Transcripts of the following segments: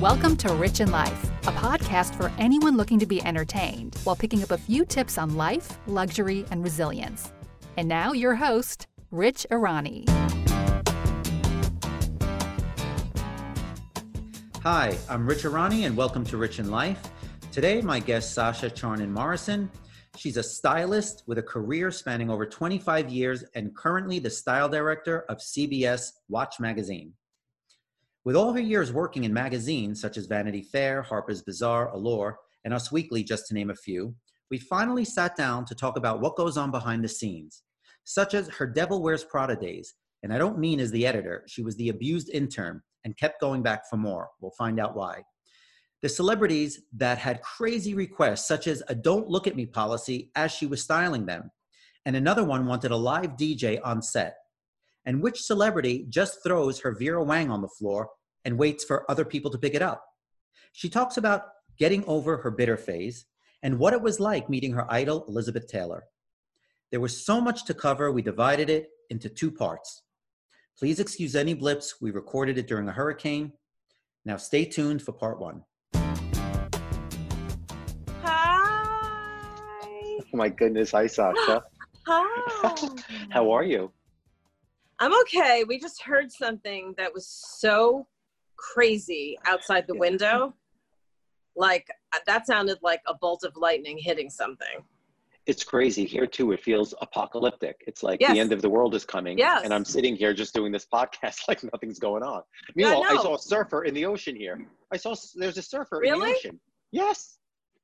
Welcome to Rich in Life, a podcast for anyone looking to be entertained while picking up a few tips on life, luxury, and resilience. And now, your host, Rich Irani. Hi, I'm Rich Irani, and welcome to Rich in Life. Today, my guest, Sasha Charnin Morrison. She's a stylist with a career spanning over 25 years and currently the style director of CBS Watch Magazine. With all her years working in magazines such as Vanity Fair, Harper's Bazaar, Allure, and Us Weekly, just to name a few, we finally sat down to talk about what goes on behind the scenes, such as her Devil Wears Prada days. And I don't mean as the editor, she was the abused intern and kept going back for more. We'll find out why. The celebrities that had crazy requests, such as a don't look at me policy as she was styling them, and another one wanted a live DJ on set and which celebrity just throws her Vera Wang on the floor and waits for other people to pick it up. She talks about getting over her bitter phase and what it was like meeting her idol, Elizabeth Taylor. There was so much to cover, we divided it into two parts. Please excuse any blips, we recorded it during a hurricane. Now stay tuned for part one. Hi. Oh my goodness. Hi, Sasha. Hi. How are you? I'm okay. We just heard something that was so crazy outside the window. Like that sounded like a bolt of lightning hitting something. It's crazy here too. It feels apocalyptic. It's like Yes. the end of the world is coming. Yes. And I'm sitting here just doing this podcast like nothing's going on. Meanwhile, I, know. saw a surfer in the ocean here. I saw there's a surfer in the Really? ocean. Yes.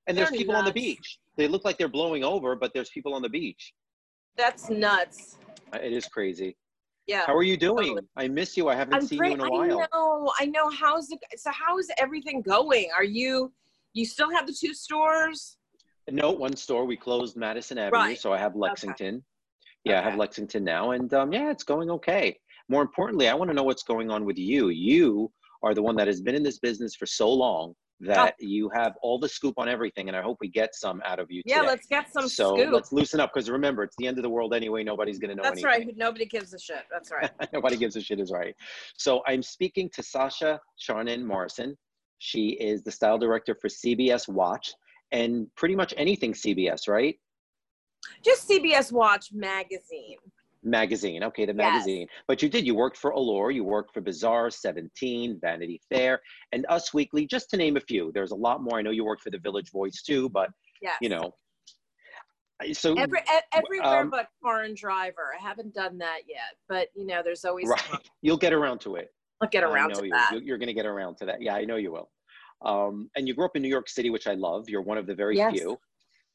And there's They're people on the beach. They look like they're blowing over, but there's people on the beach. That's nuts. It is crazy. Yeah. How are you doing? Totally. I miss you. I haven't I'm seen great. you in a while. I know. I know. How's it? So how's everything going? Are you? You still have the two stores? No, one store. We closed Madison Avenue, Right. so I have Lexington. Yeah, I have Lexington now, and um, yeah, it's going okay. More importantly, I want to know what's going on with you. You are the one that has been in this business for so long Oh. that you have all the scoop on everything, and I hope we get some out of you Yeah. today. Let's get some so scoop. let's loosen up because remember, it's the end of the world anyway. Nobody's going to know That's anything. right. Nobody gives a shit. That's right. Nobody gives a shit is right. So I'm speaking to Sasha Charnin Morrison. She is the style director for CBS Watch and pretty much anything CBS, right? Just CBS Watch magazine. Magazine. Okay, the Yes. magazine. But you did. You worked for Allure. You worked for Bazaar, 17, Vanity Fair, and Us Weekly, just to name a few. There's a lot more. I know you worked for the Village Voice too, but Yes. you know. So Every, everywhere um, but Car and Driver. I haven't done that yet, but you know, there's always right, you'll get around to it. I'll get around to you. that. You- You're going to get around to that. Yeah, I know you will. Um, and you grew up in New York City, which I love. You're one of the very Yes. few.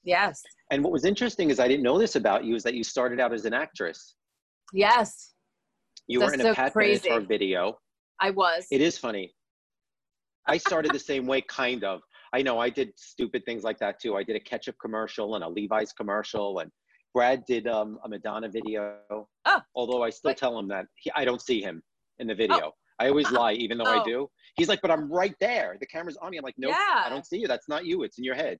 Yes, And what was interesting is I didn't know this about you is that you started out as an actress. Yes, You were That's in a so Pat crazy. Benatar video. I was. It is funny. I started the same way, kind of. I know I did stupid things like that too. I did a ketchup commercial and a Levi's commercial, and Brad did um, a Madonna video. Oh. Although I still Wait. tell him that he, I don't see him in the video. I always lie, even though I Oh. do. He's like, "But I'm right there. The camera's on me." I'm like, "Nope, Yeah. I don't see you. That's not you. It's in your head."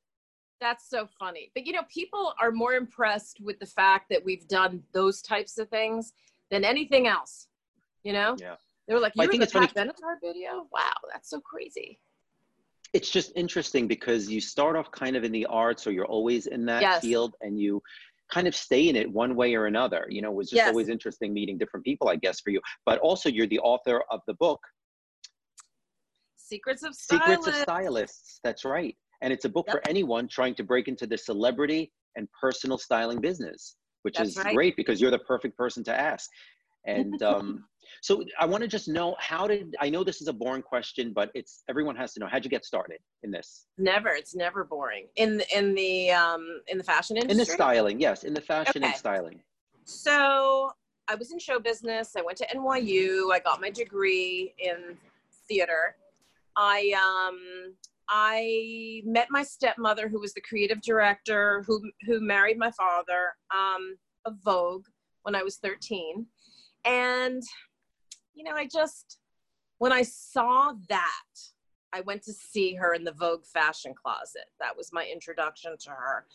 That's so funny. But you know, people are more impressed with the fact that we've done those types of things than anything else. You know? Yeah. They were like, "You were think the funny- Benatar video? Wow, that's so crazy." It's just interesting because you start off kind of in the arts, or you're always in that Yes. field, and you kind of stay in it one way or another. You know, it was just Yes. always interesting meeting different people, I guess, for you. But also, you're the author of the book Secrets of Style. Secrets of Stylists. That's right. And it's a book Yep. for anyone trying to break into the celebrity and personal styling business, which That's is right. great because you're the perfect person to ask. And um, so I want to just know how did I know this is a boring question, but it's everyone has to know how'd you get started in this Never. It's never boring in in the um in the fashion industry. in the styling? Yes, in the fashion and styling. So I was in show business. I went to NYU. I got my degree in theater. I um I met my stepmother, who was the creative director, who who married my father um, of Vogue when I was 13, and you know I just when I saw that, I went to see her in the Vogue fashion closet. That was my introduction to her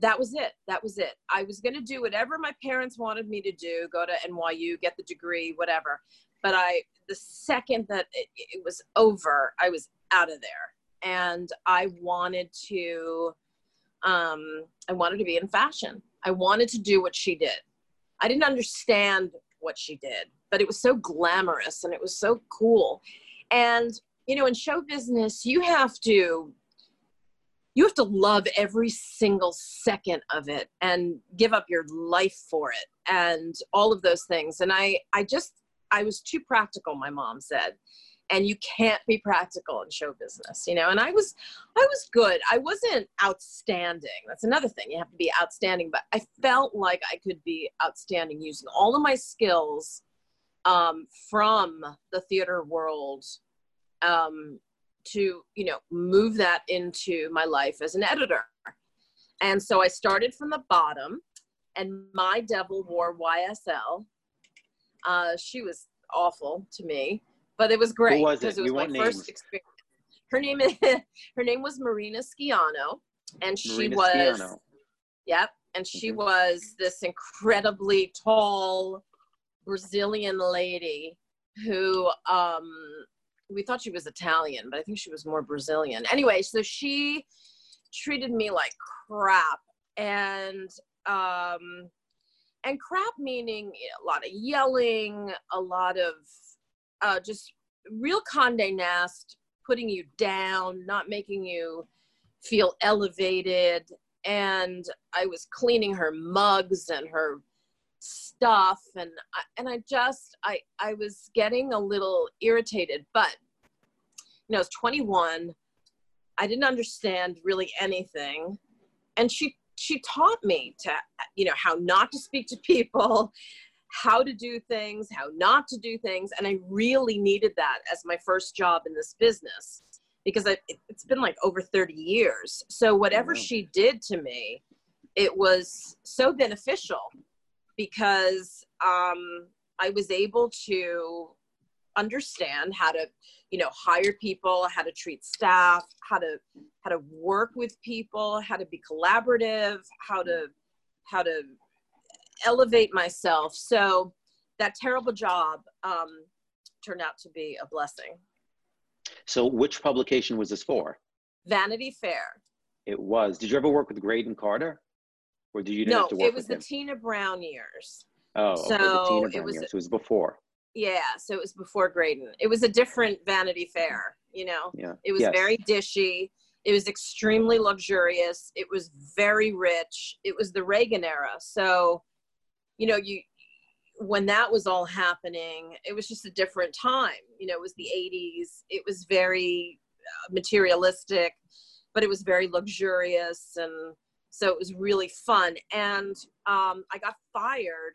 that was it. That was it. I was going to do whatever my parents wanted me to do, go to NYU, get the degree, whatever. but I, the second that it, it was over, I was out of there. And I wanted to, um, I wanted to be in fashion. I wanted to do what she did. I didn't understand what she did, but it was so glamorous and it was so cool. And, you know, in show business, you have to you have to love every single second of it and give up your life for it and all of those things and i i just i was too practical my mom said and you can't be practical in show business you know? And i was i was good. I wasn't outstanding. That's another thing. You have to be outstanding but i felt like i could be outstanding using all of my skills um, from the theater world um, to you know move that into my life as an editor. And so i started from the bottom and my devil wore ysl uh, she was awful to me but it was great because it? it? was my first experience her name is her name was marina schiano and she Marina was yep and she Mhm. was this incredibly tall brazilian lady who um we thought she was Italian, but I think she was more Brazilian. Anyway, so she treated me like crap, and um, and crap meaning a lot of yelling, a lot of uh, just real Condé Nast, putting you down, not making you feel elevated. And I was cleaning her mugs and her stuff. And I, and I just I I was getting a little irritated. But you know I was 21 I didn't understand really anything. And she she taught me to you know how not to speak to people how to do things how not to do things and I really needed that as my first job in this business because I, it, it's been like over 30 years so whatever Wow. she did to me it was so beneficial because um, I was able to understand how to, you know, hire people, how to treat staff, how to how to work with people, how to be collaborative, how to how to elevate myself. So that terrible job um, turned out to be a blessing. So, which publication was this for? Vanity Fair. It was. Did you ever work with Graydon Carter, or did you No, have to work it was the him? Tina Brown years. oh, okay, the so Tina it Brown was- years. So it was before. Yeah, so it was before Graydon. It was a different Vanity Fair, you know. Yeah. It was Yes. very dishy. It was extremely luxurious. It was very rich. It was the Reagan era. So, you know, you when that was all happening, it was just a different time. You know, it was the 80s. It was very uh, materialistic, but it was very luxurious and so it was really fun. And um, I got fired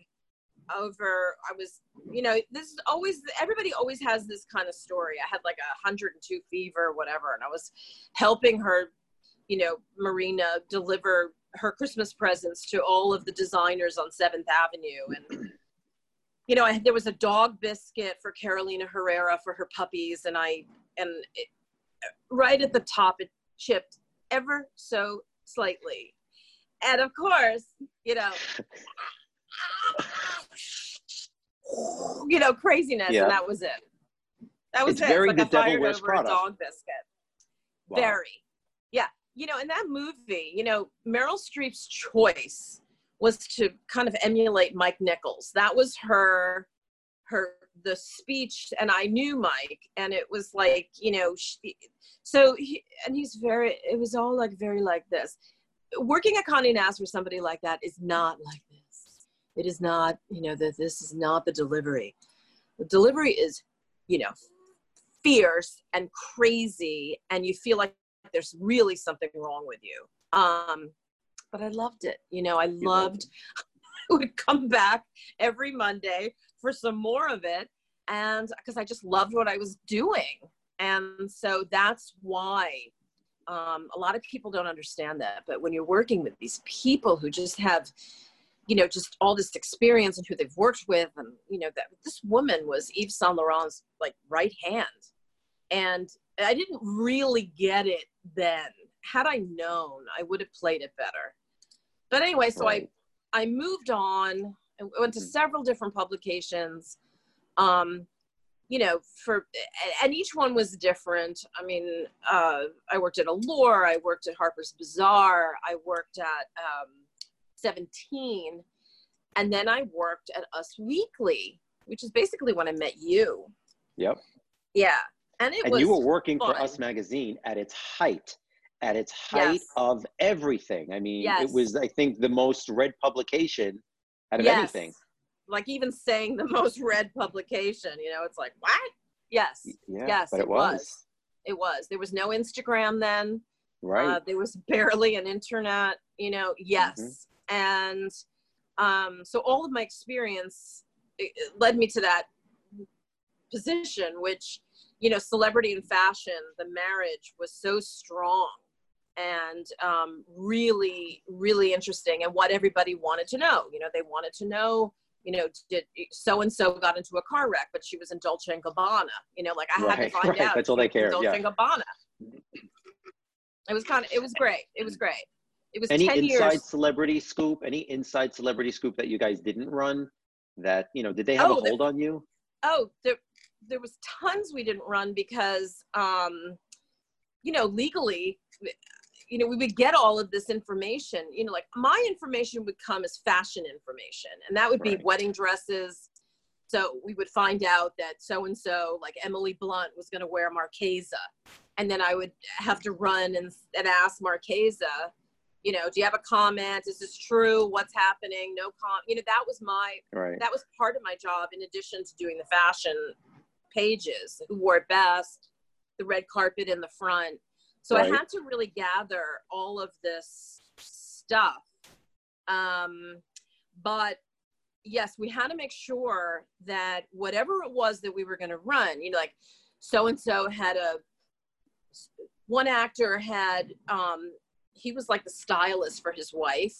over i was you know this is always everybody always has this kind of story i had like a 102 fever whatever and i was helping her you know marina deliver her christmas presents to all of the designers on seventh avenue and you know I, there was a dog biscuit for carolina herrera for her puppies and i and it, right at the top it chipped ever so slightly and of course you know you know, craziness, Yeah. and that was it. That was It's it. very like the I fired wears over Prada. a dog biscuit. Wow. Very. You know, in that movie, you know, Meryl Streep's choice was to kind of emulate Mike Nichols. That was her, her the speech, and I knew Mike, and it was like, you know, she, so he, and he's very. It was all like very like this. Working at Condé Nast for somebody like that is not like this. It is not, you know, that this is not the delivery. The delivery is, you know, fierce and crazy, and you feel like there's really something wrong with you. Um, but I loved it. You know, I loved. I would come back every Monday for some more of it, and because I just loved what I was doing, and so that's why. Um, a lot of people don't understand that, but when you're working with these people who just have you know, just all this experience and who they've worked with. And, you know, that this woman was Yves Saint Laurent's like right hand. And I didn't really get it then. Had I known, I would have played it better. But anyway, so Right. I, I moved on. I went to Mhm. several different publications. Um, you know, for and each one was different. I mean, uh, I worked at Allure, I worked at Harper's Bazaar, I worked at um, 17, and then I worked at Us Weekly, which is basically when I met you. Yep. Yeah, and it and was you were working fun. for Us Magazine at its height, at its height Yes. of everything. I mean, Yes. it was, I think, the most read publication out of Yes. anything. Like even saying the most read publication, you know, it's like what? Yes, Yeah, Yes, but it, it was. was. it was. There was no Instagram then. right. Uh, there was barely an internet, you know, yes. And um, so all of my experience led me to that position, which, you know, celebrity and fashion, the marriage was so strong and um, really, really interesting and what everybody wanted to know. You know, they wanted to know, you know, did so and so got into a car wreck, but she was in Dolce and Gabbana. You know, like I had to find right. out. That's all they care. Dolce yeah. and Gabbana. It was kind of, it was great. It was great. It was any 10 inside years. celebrity scoop? Any inside celebrity scoop that you guys didn't run? That you know, did they have Oh, a the- hold on you? oh there was tons we didn't run because um you know legally you know we would get all of this information. You know like my information would come as fashion information and that would be Right. wedding dresses. So we would find out that so and so like emily blunt was going to wear marchesa and then i would have to run and, and ask marchesa you know do you have a comment? Is this true? What's happening? No com you know that was my Right. that was part of my job in addition to doing the fashion pages who wore it best the red carpet in the front so Right. i had to really gather all of this stuff um, but yes we had to make sure that whatever it was that we were going to run you know like so and so had a one actor had um, he was like the stylist for his wife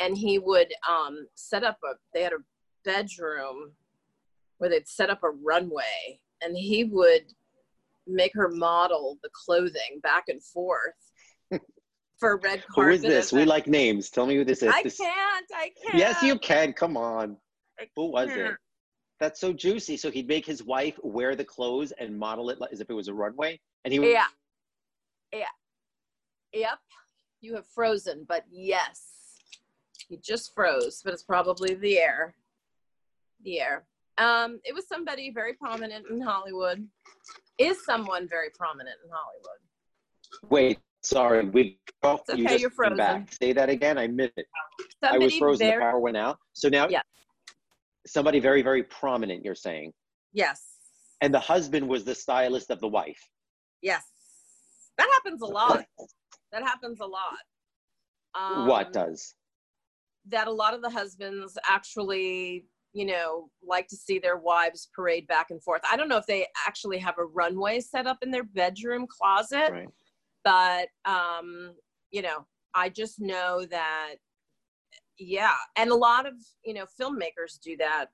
and he would um, set up a they had a bedroom where they'd set up a runway and he would make her model the clothing back and forth for red Who carpet is this? We like names. Tell me who this is. I This- can't. I can't. Yes, you can. Come on. Who was it? That's so juicy. So he'd make his wife wear the clothes and model it as if it was a runway, and he would Yeah. Yeah. Yep. You have frozen, but yes, you just froze, but it's probably the air. The air. Um, it was somebody very prominent in Hollywood. Is someone very prominent in Hollywood? Wait, sorry, we. Oh, It's you just you're frozen. Back. Say that again. I missed it. I was frozen. very The power went out. So now, Yeah. somebody very, very prominent. You're saying, yes. and the husband was the stylist of the wife. Yes. That happens a lot. That happens a lot. Um, what does? that a lot of the husbands actually you know like to see their wives parade back and forth. I don't know if they actually have a runway set up in their bedroom closet Right. but um you know i just know that yeah. And a lot of you know filmmakers do that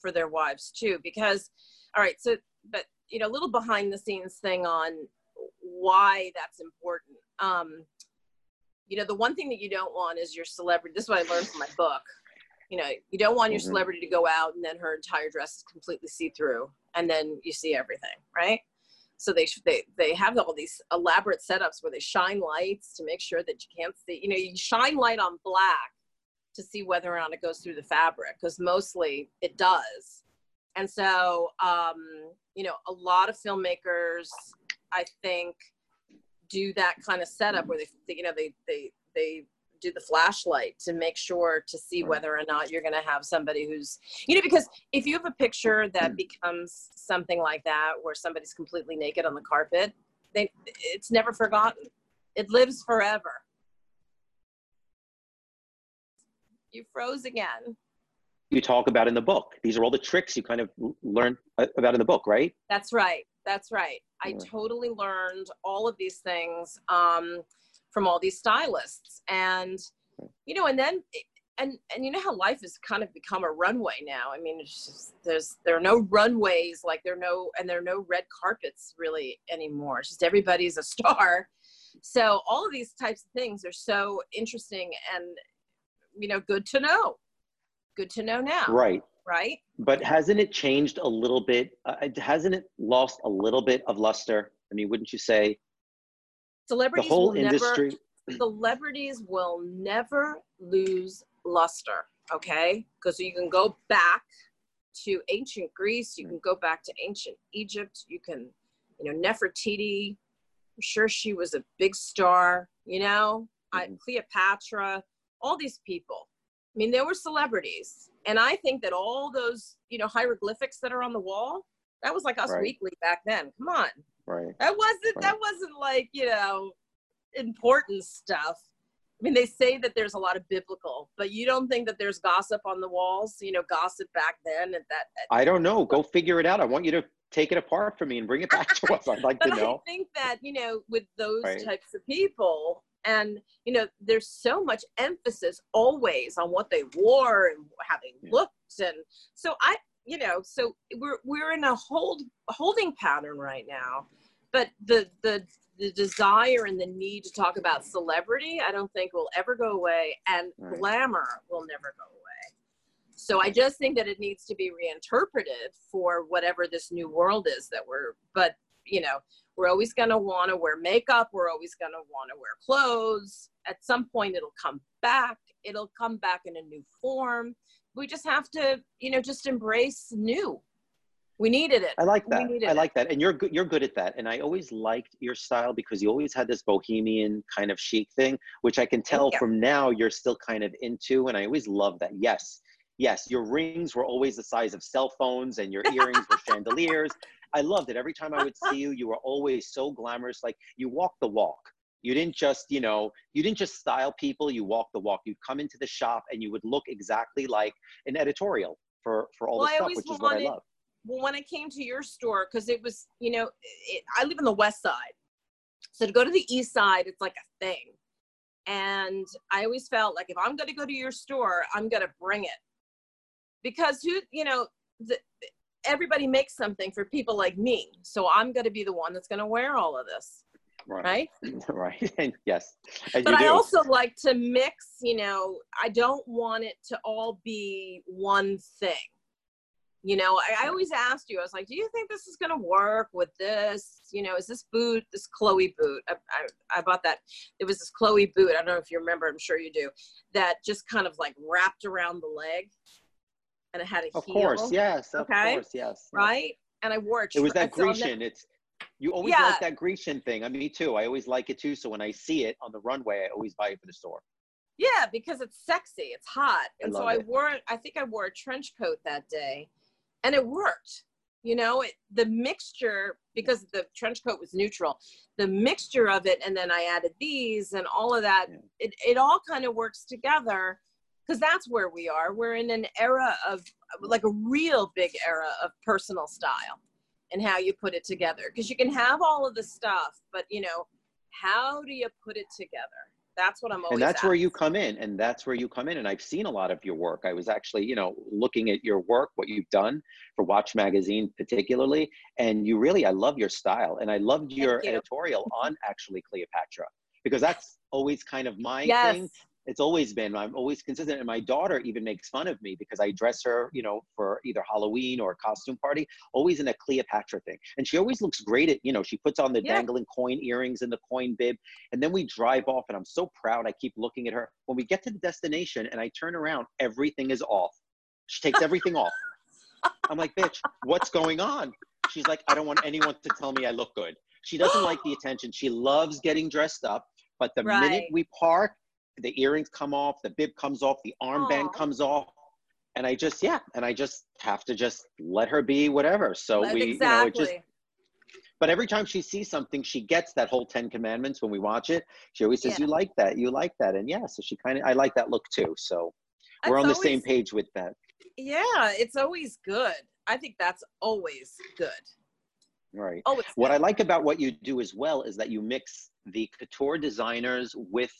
for their wives too because all right so but you know a little behind the scenes thing on why that's important. Um you know the one thing that you don't want is your celebrity this is what i learned from my book you know you don't want your Mhm. celebrity to go out and then her entire dress is completely see-through and then you see everything right so they they they have all these elaborate setups where they shine lights to make sure that you can't see you know you shine light on black to see whether or not it goes through the fabric because mostly it does and so um you know a lot of filmmakers i think do that kind of setup where they, they you know they they they do the flashlight to make sure to see whether or not you're going to have somebody who's you know because if you have a picture that becomes something like that where somebody's completely naked on the carpet they it's never forgotten it lives forever you froze again You talk about in the book. These are all the tricks you kind of l- learned uh, about in the book, right? That's right. That's right. I totally learned all of these things um, from all these stylists, and you know, and then and and you know how life has kind of become a runway now. I mean, it's just, there's there are no runways like there are no and there are no red carpets really anymore. It's just everybody's a star. So all of these types of things are so interesting and you know good to know. Good to know now Right. right? But hasn't it changed a little bit? Uh, hasn't it lost a little bit of luster? I mean, wouldn't you say? Celebrities the whole will industry. never celebrities will never lose luster, okay? Because you can go back to ancient Greece, you can go back to ancient Egypt, you can, you know, Nefertiti. I'm sure she was a big star, you know, I, Mhm. Cleopatra, all these people. I mean, they were celebrities, and I think that all those, you know, hieroglyphics that are on the wall, that was like Us Right. Weekly back then. Come on, Right. that wasn't Right. that wasn't like you know important stuff. I mean, they say that there's a lot of biblical, but you don't think that there's gossip on the walls. You know, gossip back then at that. At, I don't know. Go figure it out. I want you to take it apart for me and bring it back to us. I'd like to but I think that you know, with those Right. types of people, and you know, there's so much emphasis always on what they wore and how they Yeah. looked, and so I, you know, so we're we're in a hold holding pattern right now. But the the the desire and the need to talk about celebrity, I don't think will ever go away, and Right. glamour will never go away. So I just think that it needs to be reinterpreted for whatever this new world is that we're. But you know, we're always going to want to wear makeup. We're always going to want to wear clothes. At some point, it'll come back. It'll come back in a new form. We just have to, you know, just embrace new. We needed it. I like that. I it. like that. And you're good. You're good at that. And I always liked your style because you always had this bohemian kind of chic thing, which I can tell from now you're still kind of into. And I always love that. Yes, yes. Your rings were always the size of cell phones, and your earrings were chandeliers. I loved it. Every time I would see you, you were always so glamorous. Like you walked the walk. You didn't just, you know, you didn't just style people. You walked the walk. You'd come into the shop and you would look exactly like an editorial for for all Well, the stuff, which is what I love. Well, when I came to your store, because it was, you know, it, I live in the west side. So to go to the east side, it's like a thing. And I always felt like if I'm going to go to your store, I'm going to bring it. Because who, you know, the, everybody makes something for people like me. So I'm going to be the one that's going to wear all of this. Right. right and yes and But I also like to mix, you know, I don't want it to all be one thing. You know, I, I always asked you, I was like, do you think this is going to work with this? You know, is this boot, this Chloe boot? I, I, I bought that. It was this Chloe boot. I don't know if you remember, I'm sure you do, that just kind of like wrapped around the leg and it had a of heel. course yes of Okay. course yes. Right. And I wore it. it was that so I'll never- grecian it's you always Yeah. like that grecian thing i me too i always like it too so when i see it on the runway i always buy it for the store Yeah, because it's sexy, it's hot. I And so I it. wore it, I think I wore a trench coat that day and it worked. You know, it, the mixture, because the trench coat was neutral, the mixture of it, and then I added these and all of that, Yeah. it, it all kind of works together because that's where we are. We're in an era of like a real big era of personal style and how you put it together. Because you can have all of the stuff, but you know, how do you put it together? That's what I'm always and that's where you come in and that's where you come in and i've seen a lot of your work i was actually you know looking at your work what you've done for watch magazine particularly and you really i love your style and i loved your you. editorial on actually cleopatra because that's always kind of my yes. thing it's always been i'm always consistent and my daughter even makes fun of me because i dress her you know for either halloween or a costume party always in a cleopatra thing. And she always looks great at you know she puts on the Yeah. dangling coin earrings and the coin bib and then we drive off and i'm so proud i keep looking at her. When we get to the destination and i turn around everything is off. She takes everything off. I'm like bitch what's going on? She's like i don't want anyone to tell me i look good. She doesn't like the attention. She loves getting dressed up but the minute we park the earrings come off the bib comes off the armband Aw. comes off and i just yeah and i just have to just let her be whatever so we you exactly. know it just but every time she sees something she gets that whole 10 commandments when we watch it she always says Yeah. you like that you like that and yeah so she kind of i like that look too so we're That's on the same page with that Yeah, it's always good. I think that's always good. right Always. what i like about what you do as well is that you mix the couture designers with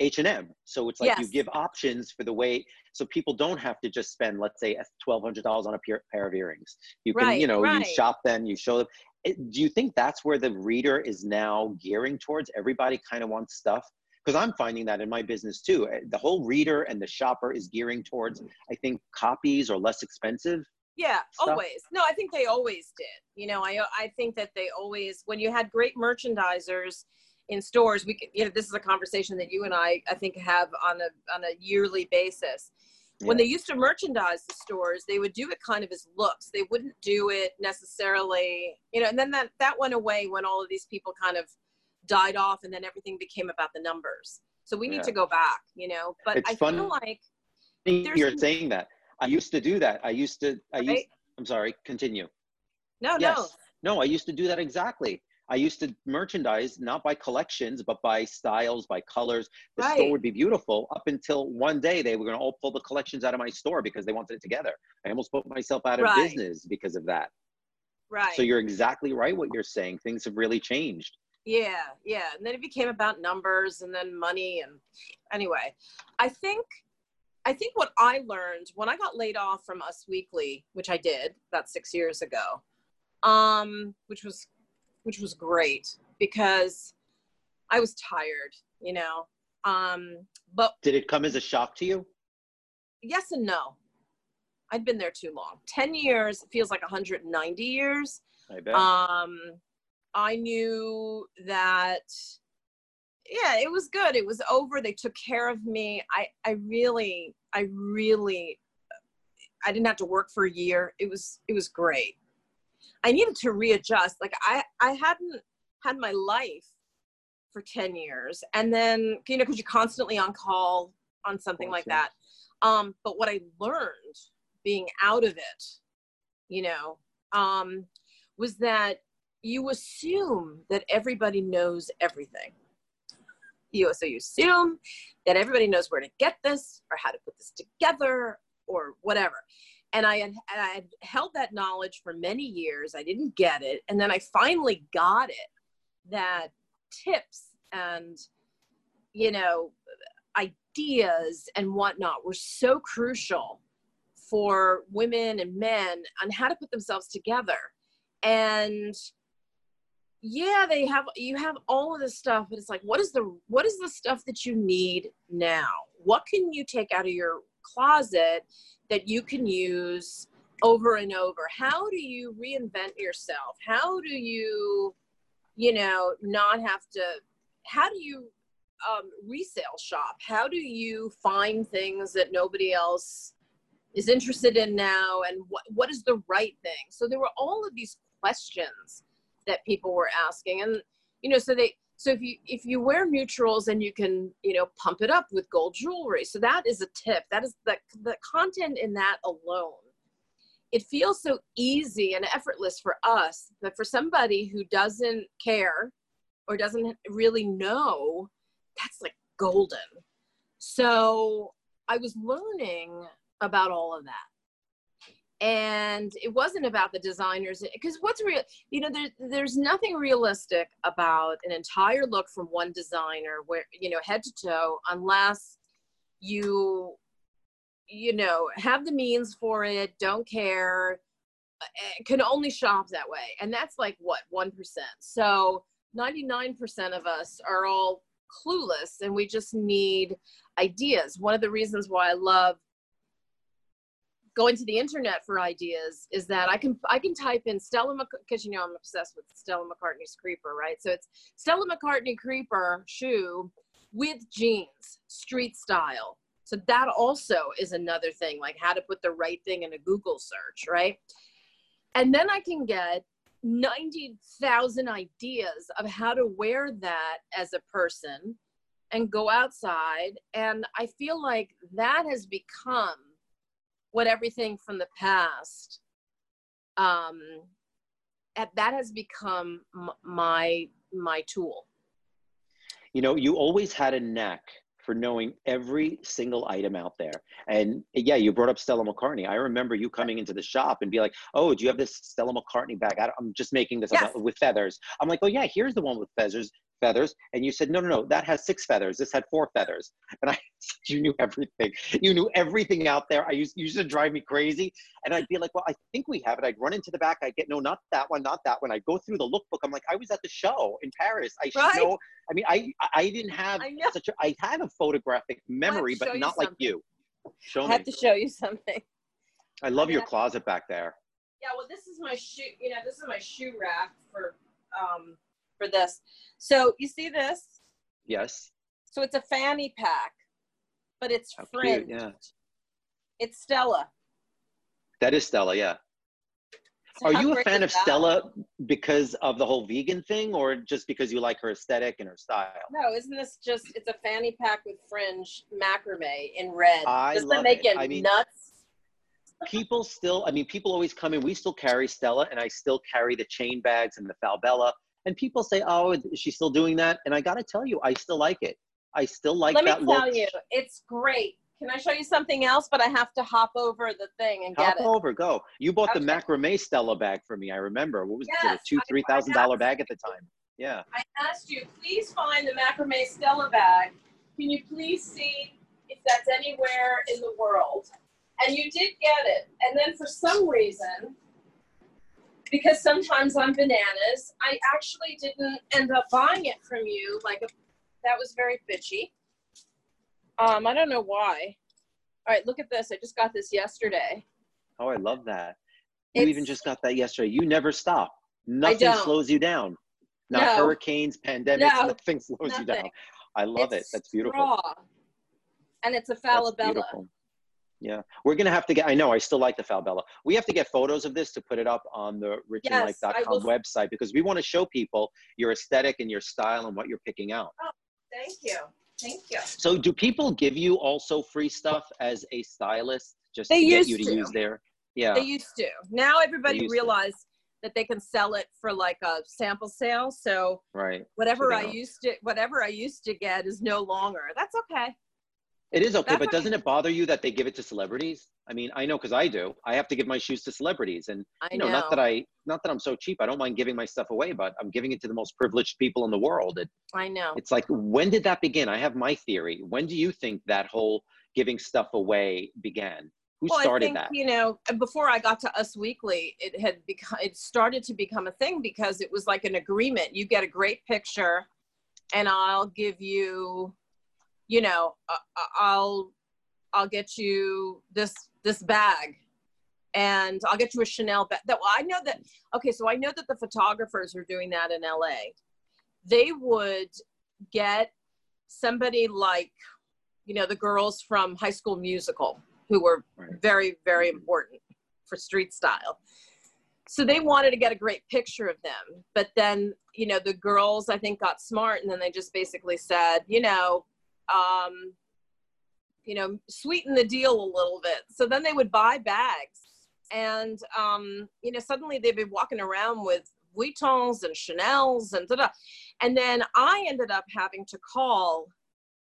h&m so it's like you give options for the way so people don't have to just spend let's say $1200 on a pair, pair of earrings you can Right, you know right. you shop them you show them do you think that's where the reader is now gearing towards everybody kind of wants stuff because I'm finding that in my business too. Eh, the whole reader and the shopper is gearing towards, I think, copies or less expensive. Yeah, stuff. always. No, I think they always did. You know, I I think that they always when you had great merchandisers in stores, we could, you know, this is a conversation that you and I I think have on a on a yearly basis. When they used to merchandise the stores, they would do it kind of as looks. They wouldn't do it necessarily, you know, and then that that went away when all of these people kind of died off and then everything became about the numbers. So we need Yeah. to go back, you know. But It's I feel like You're saying that. I used to do that. I used to. I used. I'm sorry. Continue. no, no. No, I used to do that exactly. I used to merchandise not by collections, but by styles, by colors. The store would be beautiful up until one day they were going to all pull the collections out of my store because they wanted it together. I almost put myself out of Right. business because of that. Right. So you're exactly right what you're saying. Things have really changed. Yeah, yeah. And then it became about numbers and then money and anyway, I think I think what I learned when I got laid off from Us Weekly, which I did about 6 years ago. Um which was which was great because I was tired, you know. Um but Did it come as a shock to you? yes and no. I'd been there too long. 10 years feels like 190 years. I bet. um i knew that yeah it was good it was over they took care of me i i really i really i didn't have to work for a year it was it was great i needed to readjust like i i hadn't had my life for 10 years and then you know because you're constantly on call on something like that um but what i learned being out of it you know um was that you assume that everybody knows everything. You so you assume that everybody knows where to get this or how to put this together or whatever. And I had, I had held that knowledge for many years. I didn't get it, and then I finally got it. That tips and you know ideas and whatnot were so crucial for women and men on how to put themselves together and yeah they have you have all of this stuff but it's like what is the what is the stuff that you need now what can you take out of your closet that you can use over and over. How do you reinvent yourself? How do you you know not have to how do you um, resale shop? How do you find things that nobody else is interested in now? And what, what is the right thing? So there were all of these questions that people were asking. And you know so they so if you if you wear neutrals and you can you know pump it up with gold jewelry. So that is a tip. That is the the content in that alone. It feels so easy and effortless for us but for somebody who doesn't care or doesn't really know that's like golden. So i was learning about all of that and it wasn't about the designers because what's real you know there, there's nothing realistic about an entire look from one designer where you know head to toe unless you you know have the means for it don't care eh, can only shop that way. And that's like what 1% so 99% of us are all clueless and we just need ideas. One of the reasons why i love going to the internet for ideas is that I can I can type in Stella because you know I'm obsessed with Stella McCartney's Creeper, right? So it's Stella McCartney Creeper shoe with jeans, street style. So that also is another thing, like how to put the right thing in a Google search, right? And then I can get 90,000 ideas of how to wear that as a person and go outside. And I feel like that has become what everything from the past um at- that has become m- my my tool. You know you always had a knack for knowing every single item out there. And yeah you brought up stella mccartney. I remember you coming into the shop and be like oh do you have this stella mccartney bag? I, i'm just making this Yes. up with feathers. I'm like oh yeah here's the one with feathers feathers. And you said, no, no, no, that has six feathers. This had four feathers. And I you knew everything. You knew everything out there. I used, you used to drive me crazy. And I'd be like, well, I think we have it. I'd run into the back. I'd get, no, not that one, not that one. I'd go through the lookbook. I'm like, I was at the show in Paris. I should Right. know. I mean, I, I didn't have I such a, I had a photographic memory, show but you not like you. Show I me. have to show you something. I love I your have- closet back there. Yeah, well, this is my shoe. You know, this is my shoe rack for um for this. So you see this? Yes. So it's a fanny pack, but it's How fringed. cute. Yeah. It's Stella. That is Stella. Yeah. So Are you a fan of that? Stella because of the whole vegan thing or just because you like her aesthetic and her style? No, isn't this just? It's a fanny pack with fringe macrame in red. I Doesn't that love make it. I mean- nuts? People still, I mean, people always come in. We still carry Stella and I still carry the chain bags and the Falabella. And people say, oh, is she still doing that? And I got to tell you, I still like it. I still like Let me tell look. you, it's great. Can I show you something else? But I have to hop over the thing and Hop get it. Hop over, go. You bought the macrame Stella bag for me. I remember. What was it? A Yes, two, three thousand dollar bag at the time. Yeah. I asked you, please find the macrame Stella bag. Can you please see if that's anywhere in the world? And you did get it. And then for some reason, because sometimes I'm bananas, I actually didn't end up buying it from you. Like a, that was very bitchy. Um, I don't know why. All right, look at this. I just got this yesterday. Oh, I love that. You even just got that yesterday. You never stop. Nothing slows you down. Not No. hurricanes, pandemics, No, nothing slows you down. I love it. That's beautiful. straw. And it's a falabella. Yeah, we're gonna have to get. I know. I still like the Falabella. We have to get photos of this to put it up on the Yes, I richinlife.com will- website because we want to show people your aesthetic and your style and what you're picking out. Oh, Thank you. Thank you. So, do people give you also free stuff as a stylist just They to get you to, to. use their? Yeah, They used to. Now everybody to. realized that they can sell it for like a sample sale. So right. whatever they I used to whatever I used to get is no longer. That's okay. It is okay, That's but doesn't it bother you that they give it to celebrities? I mean, I know because I do. I have to give my shoes to celebrities, and I you know, not that I, not that I'm so cheap. I don't mind giving my stuff away, but I'm giving it to the most privileged people in the world. It, I know. it's like, when did that begin? I have my theory. When do you think that whole giving stuff away began? Who well, I started think that? you know before I got to Us Weekly, it had become it started to become a thing because it was like an agreement. You get a great picture, and I'll give you, you know, uh, I'll I'll get you this this bag, and I'll get you a Chanel bag. That well, I know that. Okay, so I know that the photographers are doing that in LA. They would get somebody like, you know, the girls from High School Musical who were Right. very very important for street style so they wanted to get a great picture of them but then you know the girls i think got smart and then they just basically said you know um you know sweeten the deal a little bit so then they would buy bags and um you know suddenly they'd be walking around with Vuittons and Chanel's and da-da. and then I ended up having to call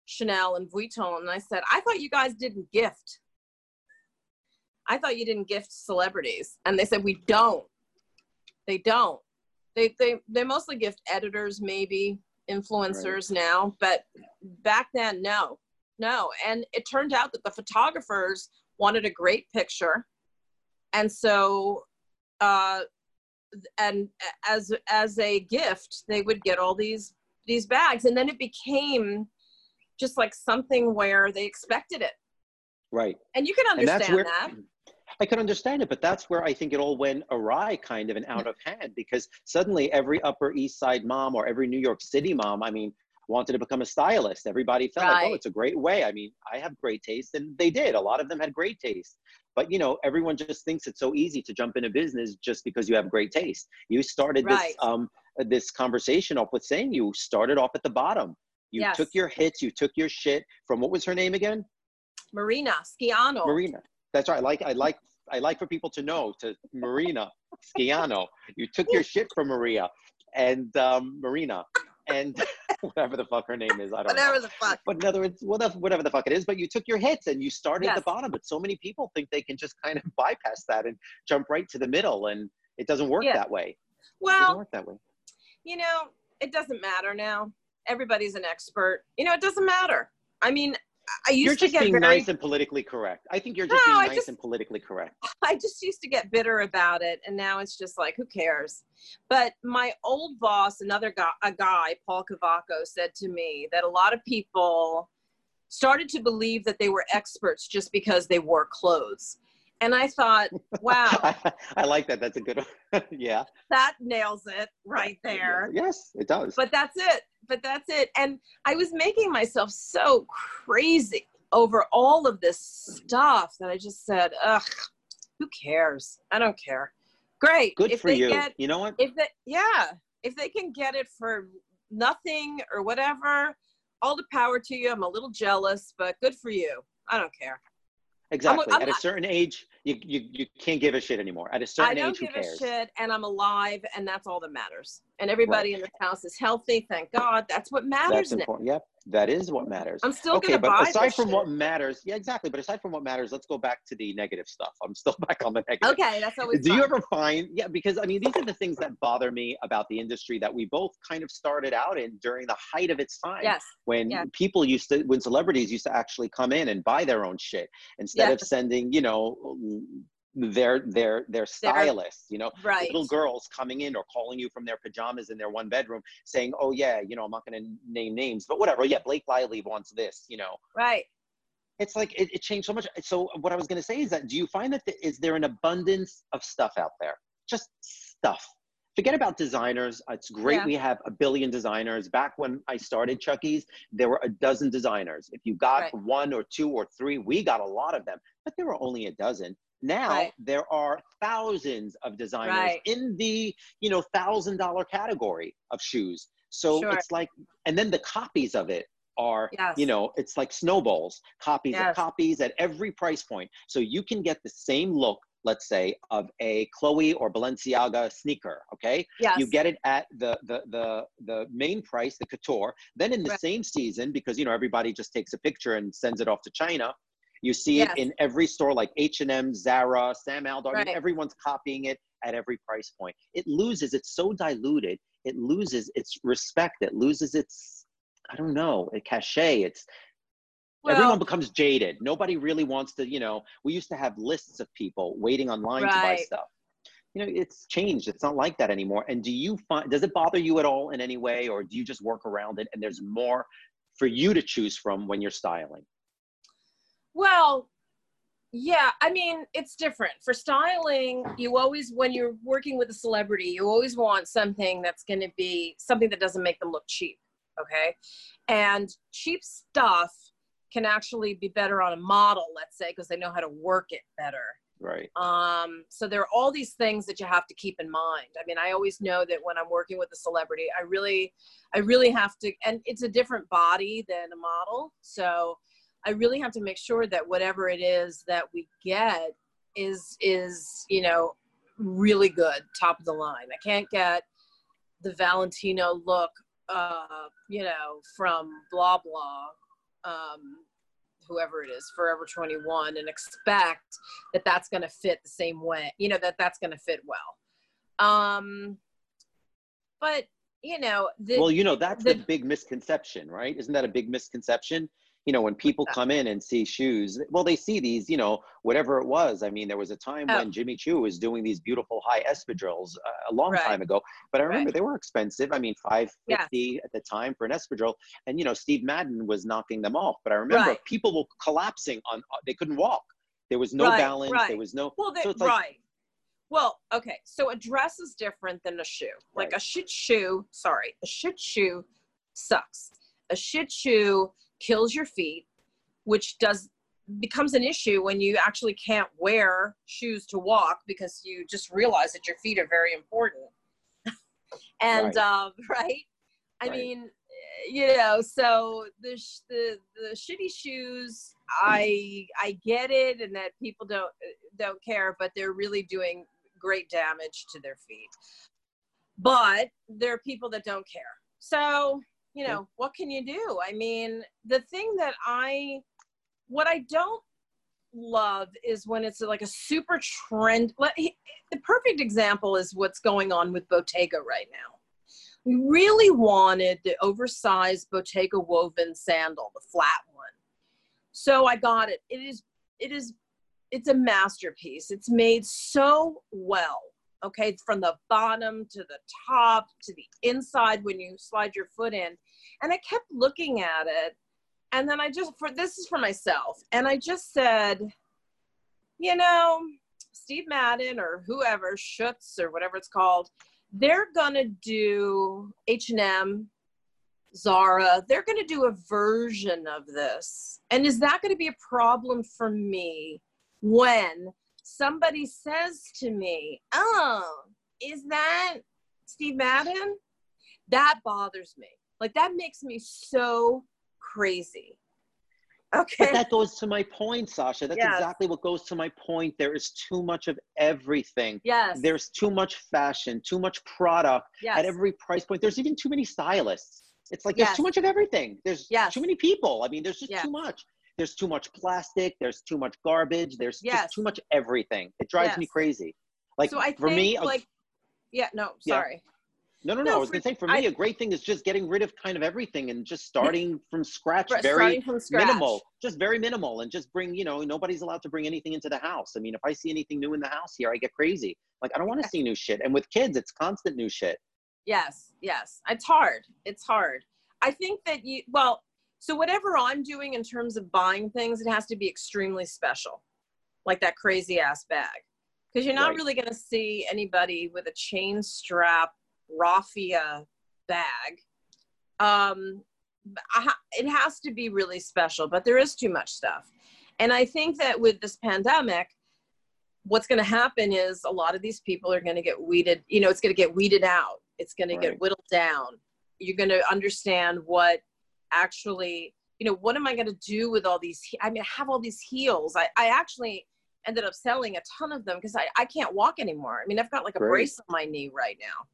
Chanel and Vuitton and I said I thought you guys didn't gift I thought you didn't gift celebrities. And they said, we don't. They don't. They, they, they mostly gift editors, maybe influencers now, but back then, no, no. And it turned out that the photographers wanted a great picture. And so, uh, and as, as a gift, they would get all these, these bags. And then it became just like something where they expected it. right. And you can and understand where that. I can understand it, but that's where I think it all went awry, kind of, and out of hand, because suddenly every Upper East Side mom or every New York City mom, I mean, wanted to become a stylist. Everybody felt like, oh, it's a great way. I mean, I have great taste, and they did. A lot of them had great taste. But you know, everyone just thinks it's so easy to jump into business just because you have great taste. You started Right. this um this conversation off with saying you started off at the bottom. You Yes. took your hits, you took your shit from what was her name again? Marina Schiano. Marina. That's right. I like I like I like for people to know to Marina Schiano. You took your shit from Maria and um, Marina and whatever the fuck her name is. I don't Whatever know. the fuck. But in other words, whatever, whatever the fuck it is, but you took your hits and you started at the bottom. But so many people think they can just kind of bypass that and jump right to the middle, and it doesn't work Yeah. that way. It doesn't Well, work that way. you know, it doesn't matter now. everybody's an expert. You know, it doesn't matter. I mean, I used you're to just get being very, nice and politically correct. I think you're just No, being nice just- and politically correct. I just used to get bitter about it, and now it's just like, who cares? But my old boss, another guy, a guy, Paul Cavaco, said to me that a lot of people started to believe that they were experts just because they wore clothes. And I thought, wow, I, I like that. That's a good one. yeah. that nails it right there. Yes, it does. But that's it. But that's it. And I was making myself so crazy over all of this stuff that I just said, ugh, who cares? I don't care. Great. good if for you. Get, you know what? if they, yeah, if they can get it for nothing or whatever, all the power to you. I'm a little jealous, but good for you. I don't care. Exactly. I'm- At a certain age, you, you, you can't give a shit anymore. At a certain age, I don't give a shit, and I'm alive, and that's all that matters. And everybody in this house is healthy. Thank God. That's what matters That's now. important. Yep, that is what matters. I'm still okay, but aside from shit. what matters, yeah, exactly. But aside from what matters, let's go back to the negative stuff. I'm still back on the negative. Okay, that's always. Do you ever find, yeah, because I mean, these are the things that bother me about the industry that we both kind of started out in during the height of its time. Yes. When yeah. people used to, when celebrities used to actually come in and buy their own shit instead of sending, you know, their their their stylists, you know, Right. little girls coming in or calling you from their pajamas in their one bedroom saying, "Oh yeah, you know, I'm not going to name names, but whatever. Yeah, Blake Lively wants this, you know." Right. It's like it, it changed so much. So what I was going to say is that do you find that the, is there an abundance of stuff out there? Just stuff. Forget about designers. It's great Yeah. we have a billion designers. Back when I started Chucky's, there were a dozen designers. If you got Right. one or two or three, we got a lot of them, but there were only a dozen. Now Right. there are thousands of designers Right. in the you know thousand dollar category of shoes. So Sure. it's like, and then the copies of it are Yes. you know it's like snowballs copies Yes. of copies at every price point so you can get the same look let's say of a chloe or balenciaga sneaker okay Yes. you get it at the the the the main price the couture then in the Right. same season because you know everybody just takes a picture and sends it off to china you see Yes. it in every store like h&m zara sam aldo I mean, everyone's copying it at every price point. It loses it's so diluted it loses its respect it loses its i don't know a cachet it's everyone becomes jaded. Nobody really wants to you know we used to have lists of people waiting online to buy stuff. You know it's changed it's not like that anymore. And do you find does it bother you at all in any way or do you just work around it and there's more for you to choose from when you're styling Well, yeah, I mean, it's different. For styling, you always, when you're working with a celebrity, you always want something that's going to be something that doesn't make them look cheap. Okay. And cheap stuff can actually be better on a model, let's say, because they know how to work it better. right Um, so there are all these things that you have to keep in mind. I mean, I always know that when I'm working with a celebrity, I really, I really have to, and it's a different body than a model. So I really have to make sure that whatever it is that we get is, is, you know, really good, top of the line. I can't get the Valentino look, uh, you know, from blah, blah, um, whoever it is, Forever 21, and expect that that's going to fit the same way you know that that's going to fit well. Um but you know the, well you know that's the, the- big misconception right? Isn't that a big misconception you know when people come in and see shoes well they see these you know whatever it was. I mean there was a time Oh. when jimmy choo was doing these beautiful high espadrilles uh, a long Right. time ago. But i remember Right. they were expensive. I mean 550 at the time for an espadrille. And you know steve madden was knocking them off. But i remember Right. people were collapsing on uh, they couldn't walk. There was no balance. There was no well they, so like- right. Well okay. So a dress is different than a shoe. Like a shit shoe sorry a shit shoe sucks. A shit shoe kills your feet which does becomes an issue when you actually can't wear shoes to walk because you just realize that your feet are very important and Right. um right i Right. mean eh, you know so the sh- the the shitty shoes i i get it and that people don't eh, don't care but they're really doing great damage to their feet but there are people that don't care so you know what can you do i mean the thing that i what i don't love is when it's like a super trend the perfect example is what's going on with bottega right now We really wanted the oversized Bottega woven sandal, the flat one. So I got it. It is it is it's a masterpiece. It's made so well. Okay, from the bottom to the top to the inside when you slide your foot in. And I kept looking at it. And then I just for this is for myself. And I just said, you know, Steve Madden or whoever, Schutz or whatever it's called, they're gonna do H&M, Zara, they're gonna do a version of this. And is that gonna be a problem for me when somebody says to me, oh, is that Steve Madden? That bothers me. Like that makes me so crazy. Okay. But that goes to my point, Sasha. That's Yes. exactly what goes to my point. There is too much of everything. Yes. There's too much fashion, too much product yes. at every price point. There's even too many stylists. It's like Yes. there's too much of everything. There's Yes. too many people. I mean, there's just too much. There's too much plastic. There's too much garbage. There's just too much everything. It drives me crazy. Like so I for think me, like yeah, no, Yeah. No, no, no. no, I was for- gonna say for me, a great thing is just getting rid of kind of everything and just starting from scratch. Very from scratch. minimal just very minimal and just bring you know nobody's allowed to bring anything into the house i mean if i see anything new in the house here i get crazy like i don't want to see new shit and with kids it's constant new shit Yes, yes. It's hard. It's hard. I think that you, well, so whatever I'm doing in terms of buying things, it has to be extremely special, like that crazy ass bag. Because you're not Right. really going to see anybody with a chain strap raffia bag. Um, it has to be really special, but there is too much stuff. And I think that with this pandemic, what's going to happen is a lot of these people are going to get weeded, you know, it's going to get weeded out. It's going to get whittled down. You're going to understand what actually, you know, what am I going to do with all these? he- I mean, I have all these heels. I, I actually ended up selling a ton of them because I, I can't walk anymore. I mean, I've got like a Great. brace on my knee right now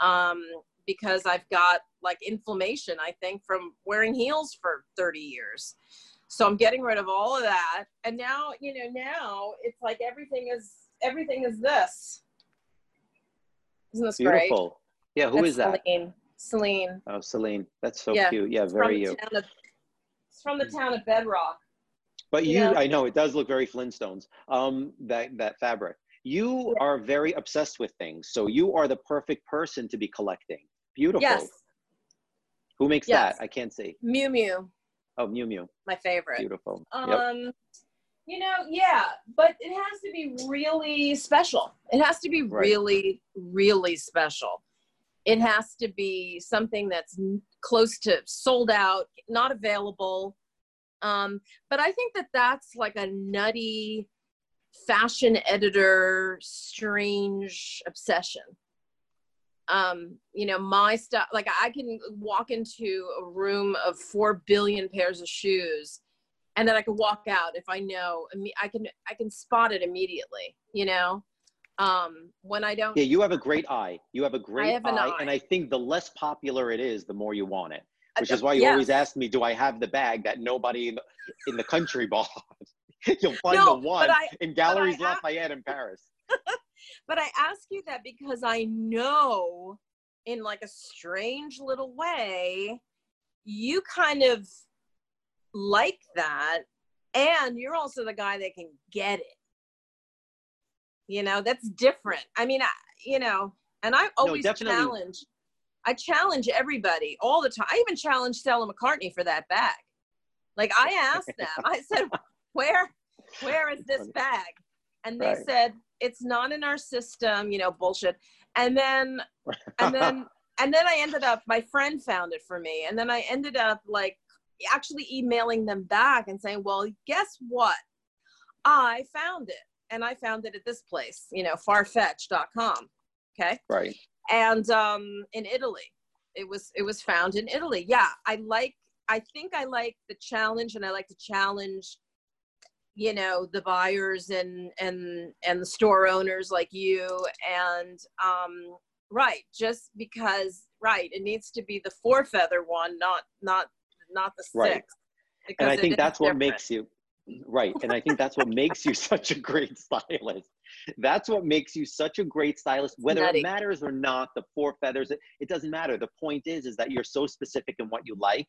um, because I've got like inflammation, I think, from wearing heels for 30 years. So I'm getting rid of all of that. And now, you know, now it's like everything is everything is this. Isn't this great? beautiful yeah who is That's that Celine. Celine. oh celine that's so Yeah, cute yeah It's very you of it's from the town of Bedrock. but you yeah. i know it does look very flintstones um that that fabric you Yeah. are very obsessed with things so you are the perfect person to be collecting beautiful Yes. who makes Yes. that i can't see Miu Miu, oh miu miu my favorite. beautiful Um, yep. you know, yeah, but it has to be really special. It has to be Right. really, really special. It has to be something that's close to sold out, not available. Um, but I think that that's like a nutty fashion editor, strange obsession. Um, you know, my stuff, like I can walk into a room of 4 billion pairs of shoes and then I can walk out if I know imme- I can I can spot it immediately. You know, um, when I don't. Yeah, you have a great eye. You have a great have eye, eye. and I think the less popular it is, the more you want it. Which Uh, is why you always ask me, "Do I have the bag that nobody in the, in the country bought?" You'll find No, the one I- in Galeries Lafayette in Paris. But I ask you that because I know, in like a strange little way, you kind of like that, and you're also the guy that can get it. You know, that's different. I mean, I, you know, and I always definitely. challenge. I challenge everybody all the time. I even challenge Stella McCartney for that bag. Like I asked them, I said, "Where, where is this bag?" And they Right. said, "It's not in our system." You know, bullshit. And then, and then, and then I ended up. My friend found it for me, and then I ended up like actually emailing them back and saying, "Well, guess what? I found it, and I found it at this place. You know, farfetch.com. Okay." right. and um in italy it was it was found in italy yeah i like i think i like the challenge and i like to challenge you know the buyers and and and the store owners like you and um right just because right it needs to be the four feather one not not not the six Right. And I think that's what different. makes you right. And I think that's what makes you such a great stylist That's what makes you such a great stylist, whether Nutty. it matters or not. The four feathers, it, it doesn't matter. The point is, is that you're so specific in what you like,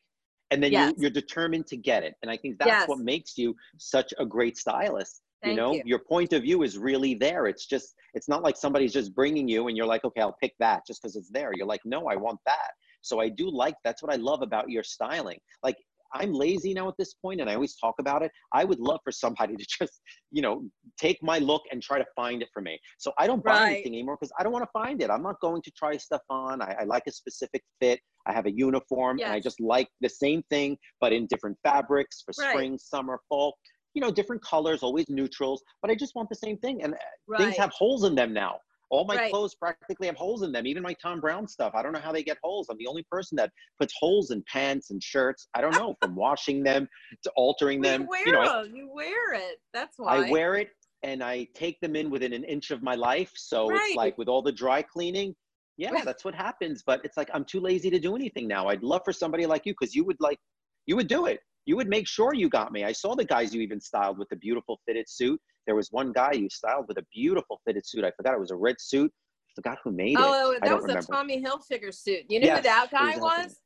and then Yes. you, you're determined to get it. And I think that's Yes. what makes you such a great stylist. Thank you know, you. your point of view is really there. It's just, it's not like somebody's just bringing you, and you're like, okay, I'll pick that just because it's there. You're like, no, I want that. So I do like. That's what I love about your styling. Like I'm lazy now at this point, and I always talk about it. I would love for somebody to just, you know, take my look and try to find it for me. So I don't buy Right. anything anymore because I don't want to find it. I'm not going to try stuff on. I, I like a specific fit. I have a uniform, and I just like the same thing, but in different fabrics for Right. spring, summer, fall. You know, different colors, always neutrals, but I just want the same thing. And uh, Right. things have holes in them now. All my Right. clothes practically have holes in them. Even my Thom Browne stuff. I don't know how they get holes. I'm the only person that puts holes in pants and shirts. I don't know from washing them to altering them. you wear You know, I, them. You wear it. That's why. I wear it and I take them in within an inch of my life. So Right. it's like with all the dry cleaning, yeah, that's what happens. But it's like I'm too lazy to do anything now. I'd love for somebody like you because you would like, you would do it. You would make sure you got me. I saw the guys you even styled with the beautiful fitted suit. There was one guy you styled with a beautiful fitted suit. I forgot it was a red suit. I forgot who made it. Oh, that was remember. a Tommy Hilfiger suit. You know Yes, who that guy was was?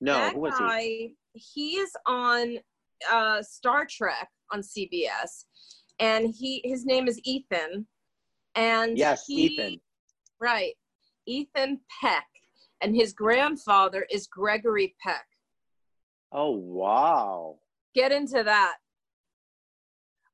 No, that who was guy, he is on uh, Star Trek on CBS, and he his name is Ethan, and Yes, he, Ethan. right, Ethan Peck, and his grandfather is Gregory Peck. Oh wow. Get into that.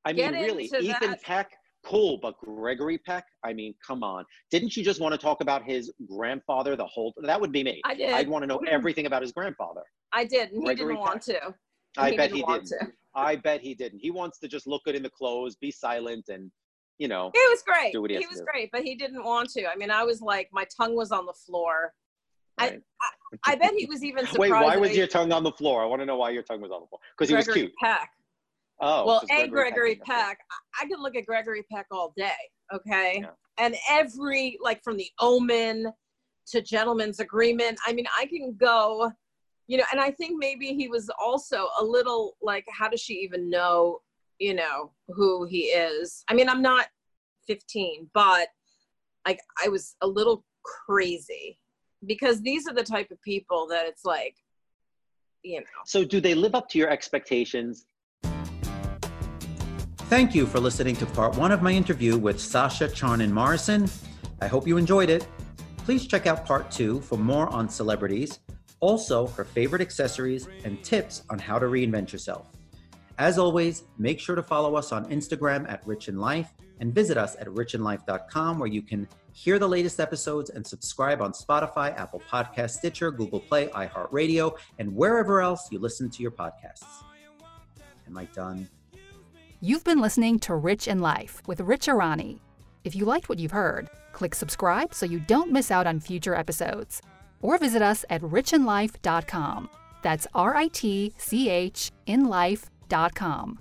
I mean, really, Ethan that. Peck, cool, but Gregory Peck, I mean, come on. Didn't you just want to talk about his grandfather the whole That would be me. I did. I'd want to know everything about his grandfather. I did, and he Gregory didn't want to. I He bet didn't he didn't. to. I bet he didn't. He wants to just look good in the clothes, be silent, and, you know, It was great. He He was do. great, but he didn't want to. I mean, I was like, my tongue was on the floor. I- right. I bet he was even surprised. Wait, why was I- your tongue on the floor? I want to know why your tongue was on the floor. Because he was cute. Peck. Oh, well, and Gregory Peck. Peck. I- I could look at Gregory Peck all day. Okay, Yeah. and every like from the Omen to Gentleman's Agreement. I mean, I can go. You know, and I think maybe he was also a little like, how does she even know? You know who he is. I mean, I'm not 15, but like I was a little crazy because these are the type of people that it's like, you know. So, do they live up to your expectations? Thank you for listening to part one of my interview with Sasha Charnin Morrison. I hope you enjoyed it. Please check out part two for more on celebrities, also her favorite accessories and tips on how to reinvent yourself. As always, make sure to follow us on Instagram at Rich in Life and visit us at richinlife.com where you can hear the latest episodes and subscribe on Spotify, Apple Podcast, Stitcher, Google Play, iHeartRadio, and wherever else you listen to your podcasts. Am I done? You've been listening to Rich in Life with Ritch Erani. If you liked what you've heard, click subscribe so you don't miss out on future episodes. Or visit us at richinlife.com. That's R I T C H in life.com.